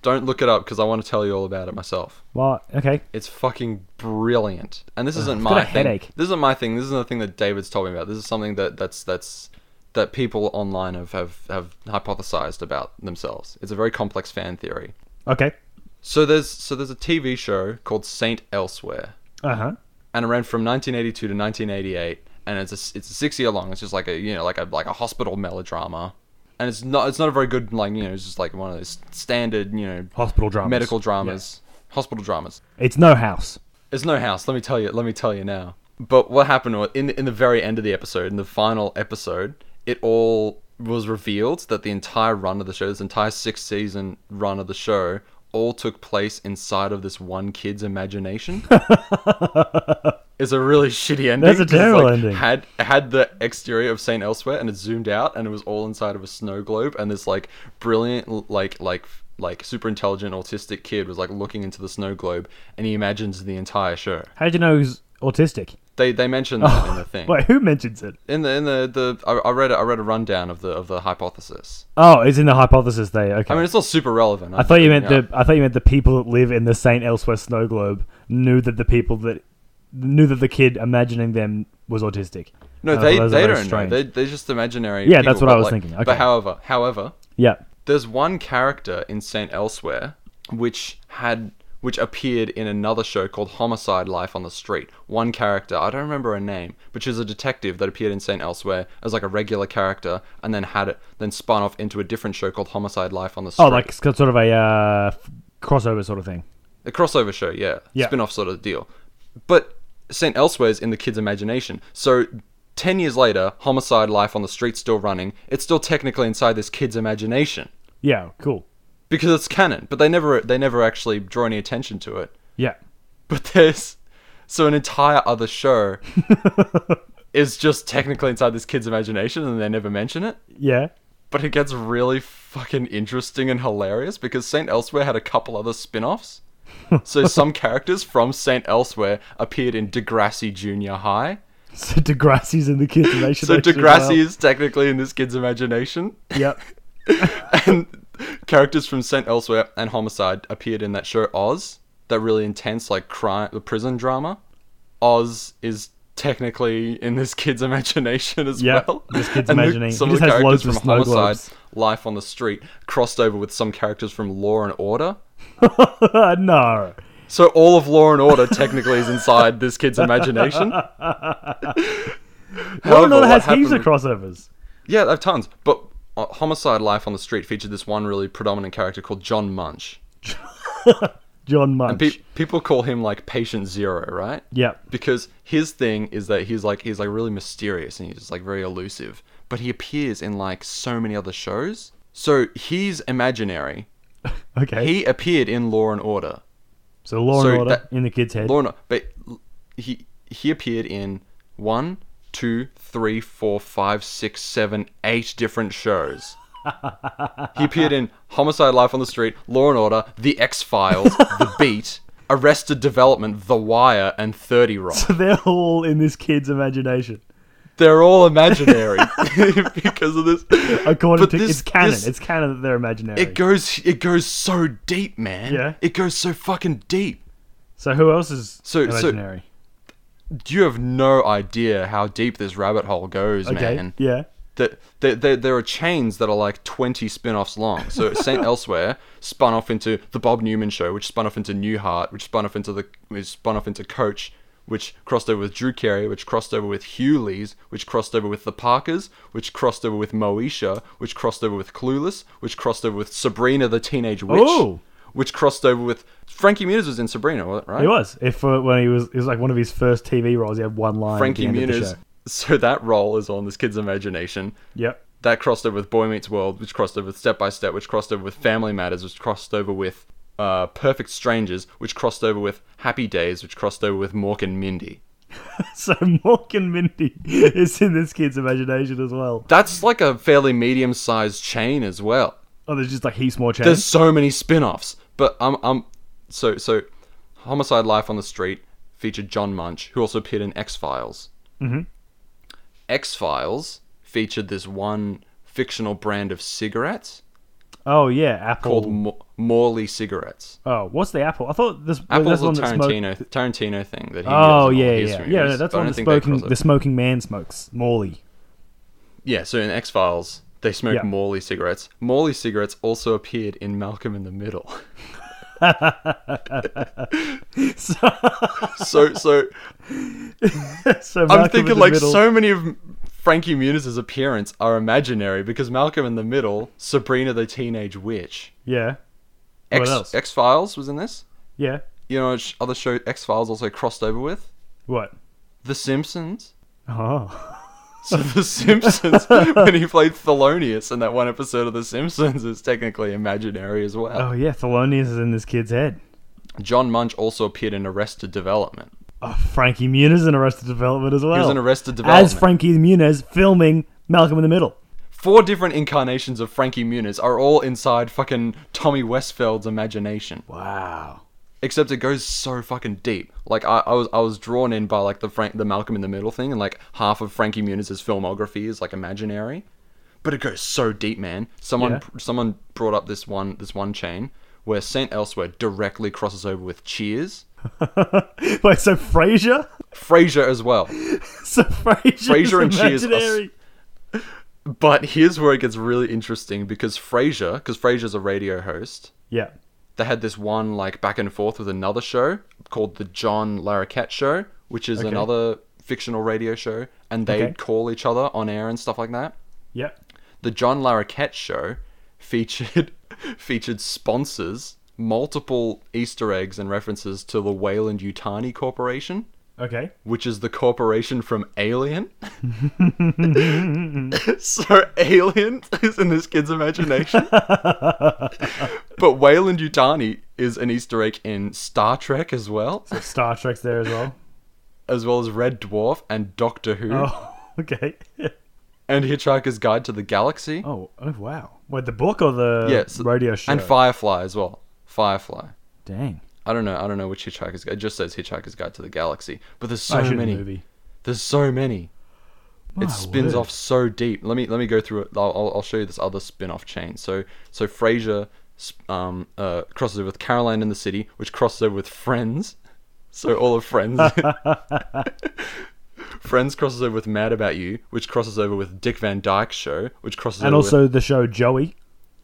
Speaker 2: Don't look it up because I want to tell you all about it myself.
Speaker 1: Well, okay.
Speaker 2: It's fucking brilliant. And this isn't my thing.
Speaker 1: headache.
Speaker 2: This isn't my thing. This isn't the thing that David's told me about. This is something that that's that's that people online have have, have hypothesized about themselves. It's a very complex fan theory.
Speaker 1: Okay.
Speaker 2: So there's so there's a TV show called Saint Elsewhere,
Speaker 1: Uh huh.
Speaker 2: And it ran from 1982 to 1988, and it's a it's a six year long. It's just like a you know like a like a hospital melodrama, and it's not it's not a very good like you know it's just like one of those standard you know
Speaker 1: Hospital dramas.
Speaker 2: medical dramas, hospital dramas.
Speaker 1: It's no house.
Speaker 2: It's no house. Let me tell you. Let me tell you now. But what happened was in in the very end of the episode, in the final episode, it all was revealed that the entire run of the show, this entire six season run of the show, all took place inside of this one kid's imagination. it's a really shitty ending.
Speaker 1: That's a
Speaker 2: 'cause
Speaker 1: terrible
Speaker 2: like,
Speaker 1: ending.
Speaker 2: Had had the exterior of Saint Elsewhere, and it zoomed out, and it was all inside of a snow globe, and this like brilliant, like like like super intelligent autistic kid was like looking into the snow globe, and he imagines the entire show.
Speaker 1: How did you know he's autistic?
Speaker 2: They they mentioned that in the thing.
Speaker 1: Wait, who mentions it?
Speaker 2: In the in the the I, I read a, I read a rundown of the of the hypothesis.
Speaker 1: Oh, it's in the hypothesis there. Okay.
Speaker 2: I mean, it's not super relevant.
Speaker 1: I thought you meant
Speaker 2: yeah.
Speaker 1: the I thought you meant the people that live in the Saint Elsewhere snow globe knew that the people that knew that the kid imagining them was autistic.
Speaker 2: No,
Speaker 1: I
Speaker 2: they
Speaker 1: are
Speaker 2: they don't know. They they're just imaginary.
Speaker 1: Yeah,
Speaker 2: people,
Speaker 1: that's what I was
Speaker 2: like-
Speaker 1: thinking. Okay.
Speaker 2: But however, however,
Speaker 1: Yeah.
Speaker 2: there's one character in Saint Elsewhere which had which appeared in another show called Homicide: Life on the Street. One character, I don't remember her name, but she was a detective that appeared in Saint Elsewhere as like a regular character, and then had it then spun off into a different show called Homicide: Life on the Street.
Speaker 1: Oh, like it's sort of a uh, crossover sort of thing.
Speaker 2: a crossover show, yeah,
Speaker 1: Yeah.
Speaker 2: spin-off sort of deal. But Saint Elsewhere's in the kid's imagination. So 10 years later, Homicide: Life on the Street's still running. It's still technically inside this kid's imagination
Speaker 1: Yeah, cool.
Speaker 2: Because it's canon, but they never they never actually draw any attention to it.
Speaker 1: Yeah.
Speaker 2: But there's so an entire other show is just technically inside this kid's imagination and they never mention it.
Speaker 1: Yeah.
Speaker 2: But it gets really fucking interesting and hilarious because Saint Elsewhere had a couple other spin-offs. so some characters from Saint Elsewhere appeared in Degrassi Junior High.
Speaker 1: So Degrassi's in the kid's imagination.
Speaker 2: So
Speaker 1: as well.
Speaker 2: Degrassi is technically in this kid's imagination.
Speaker 1: Yep.
Speaker 2: and characters from Saint Elsewhere and Homicide appeared in that show Oz, that really intense like crime, the prison drama. Oz is technically in this kid's imagination as
Speaker 1: Yeah,
Speaker 2: well.
Speaker 1: this kid's
Speaker 2: And
Speaker 1: imagining-
Speaker 2: Some
Speaker 1: he
Speaker 2: of the characters from Homicide,
Speaker 1: globes.
Speaker 2: Life on the Street, crossed over with some characters from Law and Order.
Speaker 1: no.
Speaker 2: So all of Law and Order technically is inside this kid's imagination.
Speaker 1: Law and Order has heaps of crossovers.
Speaker 2: Yeah, they have tons. But Uh, Homicide: Life on the Street featured this one really predominant character called John Munch.
Speaker 1: John Munch.
Speaker 2: And pe- people call him like Patient Zero, right?
Speaker 1: Yeah.
Speaker 2: Because his thing is that he's like he's like really mysterious and he's just like very elusive. But he appears in like so many other shows. So he's imaginary.
Speaker 1: Okay.
Speaker 2: He appeared in Law and Order.
Speaker 1: so Law
Speaker 2: so
Speaker 1: and Order
Speaker 2: that-
Speaker 1: in the kid's head.
Speaker 2: Law and Order, but he he appeared in one, two, three, four, five, six, seven, eight different shows. he appeared in Homicide: Life on the Street, Law and Order, The X Files, The Beat, Arrested Development, The Wire, and Thirty Rock.
Speaker 1: so they're all in this kid's imagination.
Speaker 2: They're all imaginary because of this.
Speaker 1: According
Speaker 2: But
Speaker 1: to
Speaker 2: this-
Speaker 1: it's canon.
Speaker 2: this-
Speaker 1: it's canon that they're imaginary.
Speaker 2: It goes it goes so deep, man.
Speaker 1: Yeah.
Speaker 2: It goes so fucking deep.
Speaker 1: so who else is
Speaker 2: So- so-
Speaker 1: imaginary?
Speaker 2: You have no idea how deep this rabbit hole goes,
Speaker 1: okay.
Speaker 2: man.
Speaker 1: Yeah.
Speaker 2: that there, there, there are chains that are like 20 spin-offs long. So Saint Elsewhere spun off into the Bob Newman show, which spun off into Newhart, which spun off into the which spun off into Coach, which crossed over with Drew Carey, which crossed over with Hughley's, which crossed over with the Parkers, which crossed over with Moesha, which crossed over with Clueless, which crossed over with Sabrina the Teenage Witch,
Speaker 1: Ooh.
Speaker 2: Which crossed over with Frankie Muniz was in Sabrina, right?
Speaker 1: He was. If uh, when he was, it was like one of his first TV roles. He had one line.
Speaker 2: Frankie
Speaker 1: at the end of the
Speaker 2: Muniz. So that role is on this kid's imagination.
Speaker 1: Yep.
Speaker 2: that crossed over with Boy Meets World, which crossed over with Step by Step, which crossed over with Family Matters, which crossed over with uh, Perfect Strangers, which crossed over with Happy Days, which crossed over with Mork and Mindy.
Speaker 1: So Mork and Mindy is in this kid's imagination as well.
Speaker 2: That's like a fairly medium-sized chain as well.
Speaker 1: Oh, there's just like heaps more chains.
Speaker 2: There's so many spin-offs, but I'm I'm so so. Homicide: Life on the Street featured John Munch, who also appeared in X Files.
Speaker 1: Mhm.
Speaker 2: X Files featured this one fictional brand of cigarettes
Speaker 1: Oh yeah, Apple.
Speaker 2: called Mo- Morley cigarettes.
Speaker 1: oh, what's the Apple? I thought this.
Speaker 2: Apple's
Speaker 1: this
Speaker 2: a
Speaker 1: one that smoked-
Speaker 2: Tarantino Tarantino thing that he.
Speaker 1: Oh yeah, yeah,
Speaker 2: movies,
Speaker 1: yeah. no, that's one the smoking the smoking man smokes. Morley.
Speaker 2: Yeah, so in X Files, they smoke
Speaker 1: Yeah.
Speaker 2: Morley cigarettes. Morley cigarettes also appeared in Malcolm in the Middle.
Speaker 1: so,
Speaker 2: so, so I'm thinking like
Speaker 1: Middle-
Speaker 2: so many of Frankie Muniz's appearance are imaginary because Malcolm in the Middle, Sabrina the Teenage Witch,
Speaker 1: Yeah. What
Speaker 2: X
Speaker 1: else?
Speaker 2: X Files was in this.
Speaker 1: Yeah.
Speaker 2: You know, which other show X Files also crossed over with
Speaker 1: What?
Speaker 2: The Simpsons.
Speaker 1: Oh.
Speaker 2: So The Simpsons, when he played Thelonious in that one episode of The Simpsons, is technically imaginary as well.
Speaker 1: Oh yeah, Thelonious is in this kid's head.
Speaker 2: John Munch also appeared in Arrested Development.
Speaker 1: Oh, Frankie Muniz in Arrested Development as well.
Speaker 2: He was in Arrested Development.
Speaker 1: as Frankie Muniz filming Malcolm in the Middle.
Speaker 2: Four different incarnations of Frankie Muniz are all inside fucking Tommy Westphall's imagination.
Speaker 1: Wow.
Speaker 2: Except it goes so fucking deep. Like I, I was I was drawn in by like the Frank the Malcolm in the Middle thing, and like half of Frankie Muniz's filmography is like imaginary, but it goes so deep, man. Someone
Speaker 1: Yeah.
Speaker 2: someone brought up this one this one chain where Saint Elsewhere directly crosses over with Cheers,
Speaker 1: Wait, so Frasier?
Speaker 2: Frasier as well.
Speaker 1: So Frasier,
Speaker 2: Frasier and Cheers are
Speaker 1: imaginary.
Speaker 2: But here's where it gets really interesting because Frasier, because Frasier's a radio host,
Speaker 1: Yeah.
Speaker 2: They had this one like back and forth with another show called the John Larroquette Show, which is
Speaker 1: Okay.
Speaker 2: another fictional radio show, and they'd
Speaker 1: Okay.
Speaker 2: call each other on air and stuff like that.
Speaker 1: Yeah.
Speaker 2: The John Larroquette Show featured featured sponsors, multiple Easter eggs and references to the Weyland-Yutani Corporation,
Speaker 1: Okay.
Speaker 2: which is the corporation from Alien. so Alien is in this kid's imagination. but Weyland-Yutani is an Easter egg in Star Trek as well,
Speaker 1: Star Trek's there as well.
Speaker 2: as well as Red Dwarf and Doctor Who
Speaker 1: Oh, okay.
Speaker 2: and Hitchhiker's Guide to the Galaxy.
Speaker 1: Oh, oh wow. Wait, the book or the
Speaker 2: Yes,
Speaker 1: radio show?
Speaker 2: and Firefly as well. Firefly.
Speaker 1: Dang.
Speaker 2: I don't know. I don't know which Hitchhiker's Guide. It just says Hitchhiker's Guide to the Galaxy. But there's so many.
Speaker 1: movie.
Speaker 2: There's so many.
Speaker 1: My
Speaker 2: it spins
Speaker 1: word.
Speaker 2: off so deep. Let me let me go through it. I'll, I'll, show you this other spin-off chain. So so Frasier um uh crosses over with Caroline in the City, which crosses over with Friends. So all of Friends. Friends crosses over with Mad About You, which crosses over with Dick Van Dyke Show, which crosses over And
Speaker 1: also
Speaker 2: with
Speaker 1: the show Joey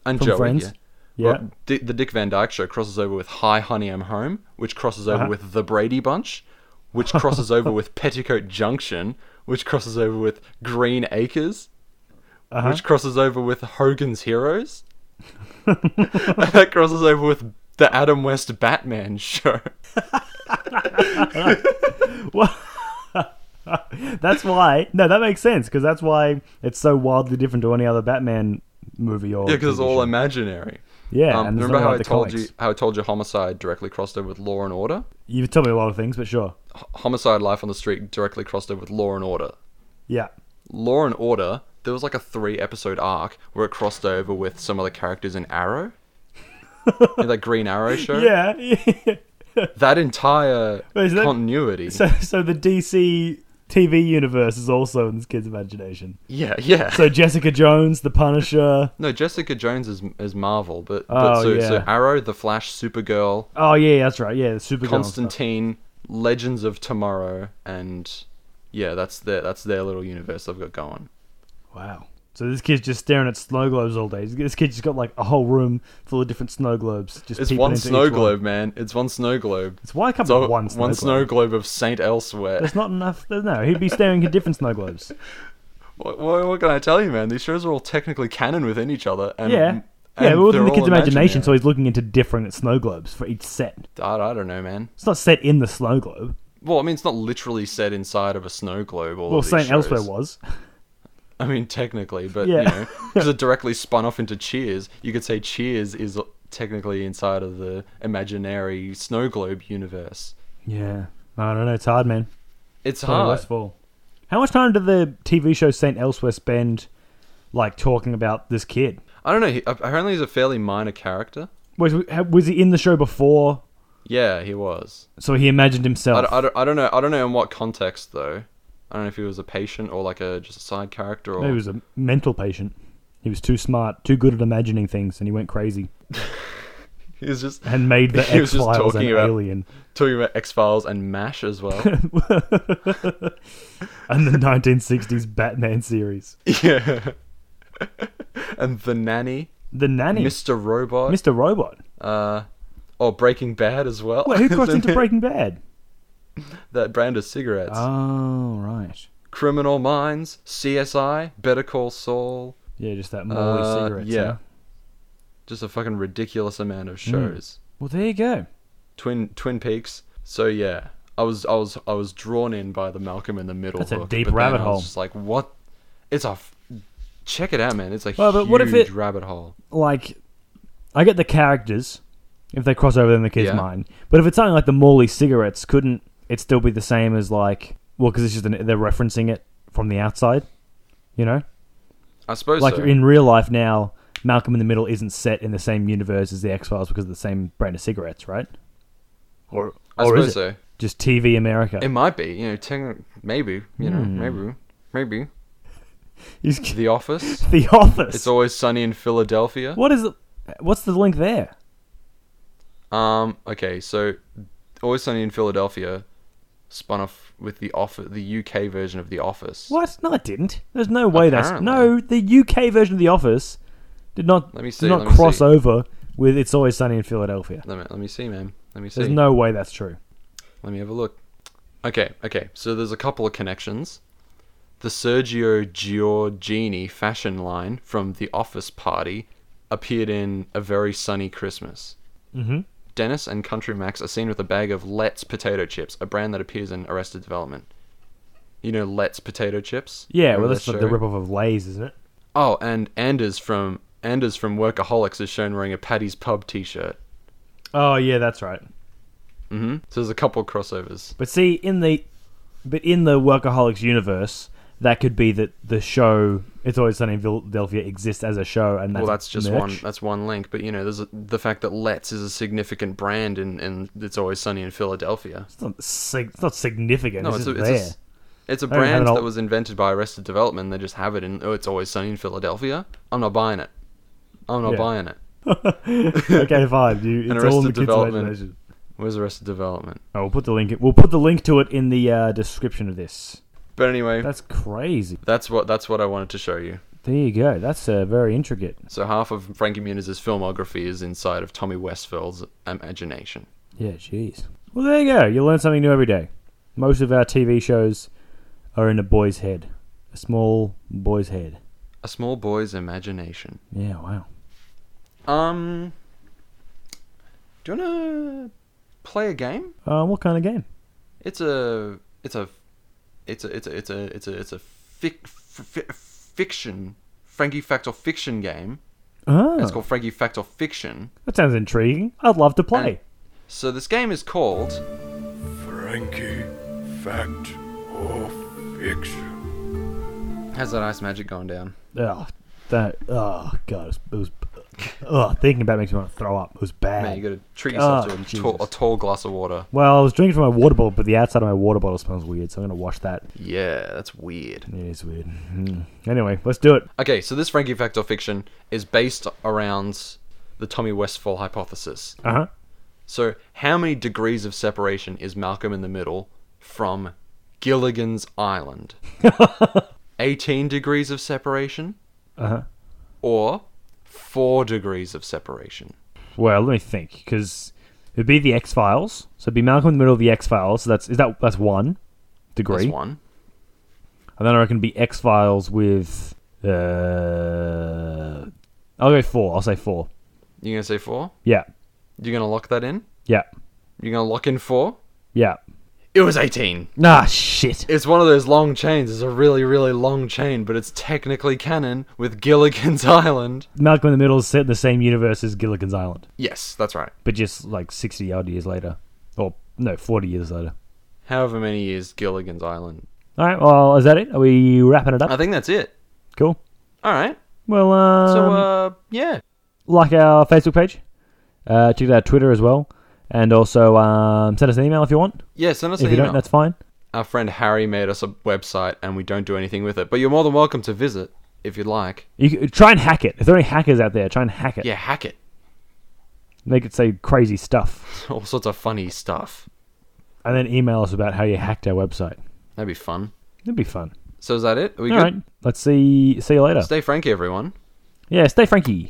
Speaker 2: and
Speaker 1: from
Speaker 2: Joey,
Speaker 1: Friends.
Speaker 2: yeah.
Speaker 1: Yeah.
Speaker 2: Well, Di- the Dick Van Dyke Show crosses over with Hi Honey I'm Home, which crosses over
Speaker 1: Uh-huh.
Speaker 2: with The Brady Bunch, which crosses over with Petticoat Junction, which crosses over with Green Acres,
Speaker 1: Uh-huh.
Speaker 2: which crosses over with Hogan's Heroes, that crosses over with the Adam West Batman Show.
Speaker 1: That's why. No, that makes sense because that's why it's so wildly different to any other Batman movie or
Speaker 2: Yeah, because it's all imaginary.
Speaker 1: Yeah.
Speaker 2: Um,
Speaker 1: and
Speaker 2: remember how I told
Speaker 1: comics.
Speaker 2: you how I told you Homicide directly crossed over with Law and Order?
Speaker 1: You've told me a lot of things, but sure.
Speaker 2: H- Homicide Life on the Street directly crossed over with Law and Order.
Speaker 1: Yeah.
Speaker 2: Law and Order, there was like a three episode arc where it crossed over with some of the characters in Arrow. in that Green Arrow show.
Speaker 1: Yeah. yeah.
Speaker 2: That entire
Speaker 1: Wait, that-
Speaker 2: continuity.
Speaker 1: so, so the DC TV universe is also in this kid's imagination.
Speaker 2: yeah, yeah.
Speaker 1: So Jessica Jones, The Punisher.
Speaker 2: no, Jessica Jones is is Marvel, but, but
Speaker 1: Oh,
Speaker 2: so, so. Arrow, The Flash, Supergirl,
Speaker 1: Oh yeah, that's right. Yeah, the Supergirl.
Speaker 2: Constantine, Legends of Tomorrow, and yeah, that's their that's their little universe I've got going.
Speaker 1: Wow. So this kid's just staring at snow globes all day. This kid's just got like a whole room full of different snow globes. Just
Speaker 2: It's one snow globe, man. It's one snow globe.
Speaker 1: It's why I
Speaker 2: So
Speaker 1: with one snow
Speaker 2: one
Speaker 1: globe.
Speaker 2: snow globe of Saint Elsewhere.
Speaker 1: There's not enough. There's no. He'd be staring at different snow globes.
Speaker 2: What, what, what can I tell you, man? These shows are all technically canon within each other, and
Speaker 1: Yeah.
Speaker 2: and
Speaker 1: Yeah, well, within the kid's imagination, so he's looking into different snow globes for each set.
Speaker 2: I, I don't know, man.
Speaker 1: It's not set in the snow globe.
Speaker 2: Well, I mean, it's not literally set inside of a snow globe. All
Speaker 1: Well, Saint Elsewhere was.
Speaker 2: I mean, technically, but
Speaker 1: Yeah.
Speaker 2: you know, because it directly spun off into Cheers, you could say Cheers is technically inside of the imaginary snow globe universe.
Speaker 1: Yeah. I don't know. It's hard, man.
Speaker 2: It's
Speaker 1: Tommy
Speaker 2: hard.
Speaker 1: Westphall. How much time did the TV show Saint Elsewhere spend, like talking about this kid?
Speaker 2: I don't know. He, apparently, he's a fairly minor character.
Speaker 1: Was was he in the show before?
Speaker 2: Yeah, he was.
Speaker 1: So he imagined himself.
Speaker 2: I, don't, I don't know. I don't know in what context though. I don't know if he was a patient or like a just a side character or
Speaker 1: he was a mental patient. He was too smart, too good at imagining things, and he went crazy
Speaker 2: He was just
Speaker 1: and made the
Speaker 2: He was
Speaker 1: X
Speaker 2: just
Speaker 1: Files an
Speaker 2: talking about-
Speaker 1: alien.
Speaker 2: talking about X Files and MASH as well.
Speaker 1: and the 1960s Batman series.
Speaker 2: yeah. and the nanny,
Speaker 1: The Nanny,
Speaker 2: Mr. Robot,
Speaker 1: Mr. Robot.
Speaker 2: uh, oh Breaking Bad as well.
Speaker 1: Wait, who crossed into? Breaking Bad?
Speaker 2: that brand of cigarettes?
Speaker 1: Oh, right.
Speaker 2: Criminal Minds, CSI, Better Call Saul.
Speaker 1: Yeah, just that Morley
Speaker 2: Uh,
Speaker 1: cigarettes.
Speaker 2: yeah.
Speaker 1: huh?
Speaker 2: Just a fucking ridiculous amount of shows.
Speaker 1: Well, there you go.
Speaker 2: Twin Twin Peaks. So yeah, I was I was I was drawn in by the Malcolm in the Middle.
Speaker 1: That's a deep rabbit hole.
Speaker 2: Just like what? It's a. F- check it out, man. It's a
Speaker 1: Well, but
Speaker 2: huge
Speaker 1: what if it-
Speaker 2: rabbit hole.
Speaker 1: Like, I get the characters if they cross over in the kid's
Speaker 2: Yeah.
Speaker 1: mind, but if it's something like the Morley cigarettes, couldn't it still be the same as like? Well, because it's just an, they're referencing it from the outside, you know.
Speaker 2: I suppose
Speaker 1: like
Speaker 2: so.
Speaker 1: in real life now, Malcolm in the Middle isn't set in the same universe as the X Files because of the same brand of cigarettes, right? Or
Speaker 2: I
Speaker 1: or
Speaker 2: suppose
Speaker 1: is it
Speaker 2: so.
Speaker 1: just TV America?
Speaker 2: It might be. You know, techni- maybe. You know,
Speaker 1: Hmm.
Speaker 2: maybe. Maybe. The Office.
Speaker 1: the Office.
Speaker 2: It's always sunny in Philadelphia.
Speaker 1: what is it? What's the link there?
Speaker 2: Um. Okay. So, Always Sunny in Philadelphia spun off with the office, the UK version of The Office.
Speaker 1: What? No, it didn't. There's no way that's no. The UK version of The Office did not
Speaker 2: Let me see,
Speaker 1: did not cross
Speaker 2: see.
Speaker 1: over with It's Always Sunny in Philadelphia.
Speaker 2: Let me let me see, man. Let me see.
Speaker 1: There's no way that's true.
Speaker 2: Let me have a look. Okay, okay. So there's a couple of connections. The Sergio Giorgini fashion line from The Office Party appeared in A Very Sunny Christmas.
Speaker 1: Mm-hmm.
Speaker 2: Dennis and Country Mac are seen with a bag of Let's potato chips, a brand that appears in Arrested Development. You know Let's potato chips?
Speaker 1: Yeah,
Speaker 2: Remember
Speaker 1: well,
Speaker 2: that
Speaker 1: that's like the ripoff of Lay's, isn't it?
Speaker 2: Oh, and Anders from Anders from Workaholics is shown wearing a Paddy's Pub T-shirt.
Speaker 1: Oh yeah, that's right.
Speaker 2: Mm-hmm. So there's a couple of crossovers.
Speaker 1: But see, in the but in the Workaholics universe, that could be that the show It's Always Sunny in Philadelphia exists as a show, and that's
Speaker 2: well, that's just
Speaker 1: merch.
Speaker 2: one. That's one link. But you know, there's a, the fact that Let's is a significant brand, in, in It's Always Sunny in Philadelphia.
Speaker 1: It's not, sig- it's not significant.
Speaker 2: No,
Speaker 1: it's,
Speaker 2: it's a,
Speaker 1: just
Speaker 2: it's a,
Speaker 1: there.
Speaker 2: it's a brand that was invented by Arrested Development. They just have it in. Oh, It's Always Sunny in Philadelphia. I'm not buying it. I'm not
Speaker 1: Yeah.
Speaker 2: buying it.
Speaker 1: okay, fine. You, it's
Speaker 2: And
Speaker 1: all in the
Speaker 2: Arrested
Speaker 1: kid's
Speaker 2: Development.
Speaker 1: imagination.
Speaker 2: Where's Arrested Development?
Speaker 1: Oh, we'll put the link. We'll put the link to it in the uh, description of this.
Speaker 2: But anyway,
Speaker 1: That's crazy.
Speaker 2: that's what that's what I wanted to show you.
Speaker 1: There you go. That's uh, very intricate.
Speaker 2: So half of Frankie Muniz's filmography is inside of Tommy Westphall's imagination.
Speaker 1: Yeah, jeez. Well, there you go. You learn something new every day. Most of our TV shows are in a boy's head, a small boy's head.
Speaker 2: A small boy's imagination.
Speaker 1: Yeah, wow.
Speaker 2: Um, do you wanna play a game?
Speaker 1: Um, what kind of game?
Speaker 2: It's a, it's a, it's a, it's a, it's a, it's a, it's a fic, f- f- fiction, Frankie Fact or Fiction game.
Speaker 1: Oh,
Speaker 2: It's called Frankie Fact or Fiction.
Speaker 1: that sounds intriguing. I'd love to play.
Speaker 2: So this game is called
Speaker 3: Frankie, fact or fiction?
Speaker 2: How's that ice magic going down?
Speaker 1: Oh, that. Oh god, it was. Oh, thinking about it makes me want to throw up. It was bad.
Speaker 2: Man, you gotta treat yourself
Speaker 1: Oh,
Speaker 2: to a tall,
Speaker 1: Jesus.
Speaker 2: a tall glass of water.
Speaker 1: Well, I was drinking from my water bottle, but the outside of my water bottle smells weird, so I'm gonna wash that.
Speaker 2: Yeah, that's weird.
Speaker 1: Yeah, it's weird. Hmm. Anyway, let's do it.
Speaker 2: Okay, so this Frankie Fact or Fiction is based around the Tommy Westphall hypothesis.
Speaker 1: Uh huh.
Speaker 2: So, how many degrees of separation is Malcolm in the Middle from Gilligan's Island? 18 degrees of separation
Speaker 1: Uh huh.
Speaker 2: or 4 degrees of separation?
Speaker 1: Well, let me think, because it'd be the X Files. So it'd be Malcolm in the middle of the X Files. So that's is that that's one degree.
Speaker 2: That's one.
Speaker 1: And then I reckon it'd be X Files with. Uh, I'll go four. I'll say four.
Speaker 2: You gonna say 4?
Speaker 1: Yeah.
Speaker 2: You gonna lock that in?
Speaker 1: Yeah.
Speaker 2: You gonna lock in 4?
Speaker 1: Yeah.
Speaker 2: It was 18.
Speaker 1: Nah, shit.
Speaker 2: It's one of those long chains. It's a really, really long chain, but it's technically canon with Gilligan's Island.
Speaker 1: Malcolm in the Middle is set in the same universe as Gilligan's Island,
Speaker 2: Yes, that's right.
Speaker 1: but just like 60 odd years later. Or, no, 40 years later.
Speaker 2: However many years Gilligan's Island.
Speaker 1: All right, well, is that it? Are we wrapping it up?
Speaker 2: I think that's it.
Speaker 1: Cool.
Speaker 2: All right.
Speaker 1: Well, um,
Speaker 2: So, uh, yeah.
Speaker 1: like our Facebook page, uh, check out our Twitter as well, and also um, send us an email if you want.
Speaker 2: Yeah, send us
Speaker 1: if
Speaker 2: an
Speaker 1: you
Speaker 2: email.
Speaker 1: don't, that's fine.
Speaker 2: Our friend Harry made us a website and we don't do anything with it, but you're more than welcome to visit if you'd like.
Speaker 1: You c- try and hack it. If there are any hackers out there, try and hack it.
Speaker 2: Yeah, hack it.
Speaker 1: Make it say crazy stuff,
Speaker 2: All sorts of funny stuff.
Speaker 1: and then email us about how you hacked our website.
Speaker 2: That'd be fun.
Speaker 1: That'd be fun.
Speaker 2: So is that it? Are we
Speaker 1: All
Speaker 2: good?
Speaker 1: right. Let's see. See you later.
Speaker 2: Stay Frankie, everyone.
Speaker 1: Yeah. Stay Frankie.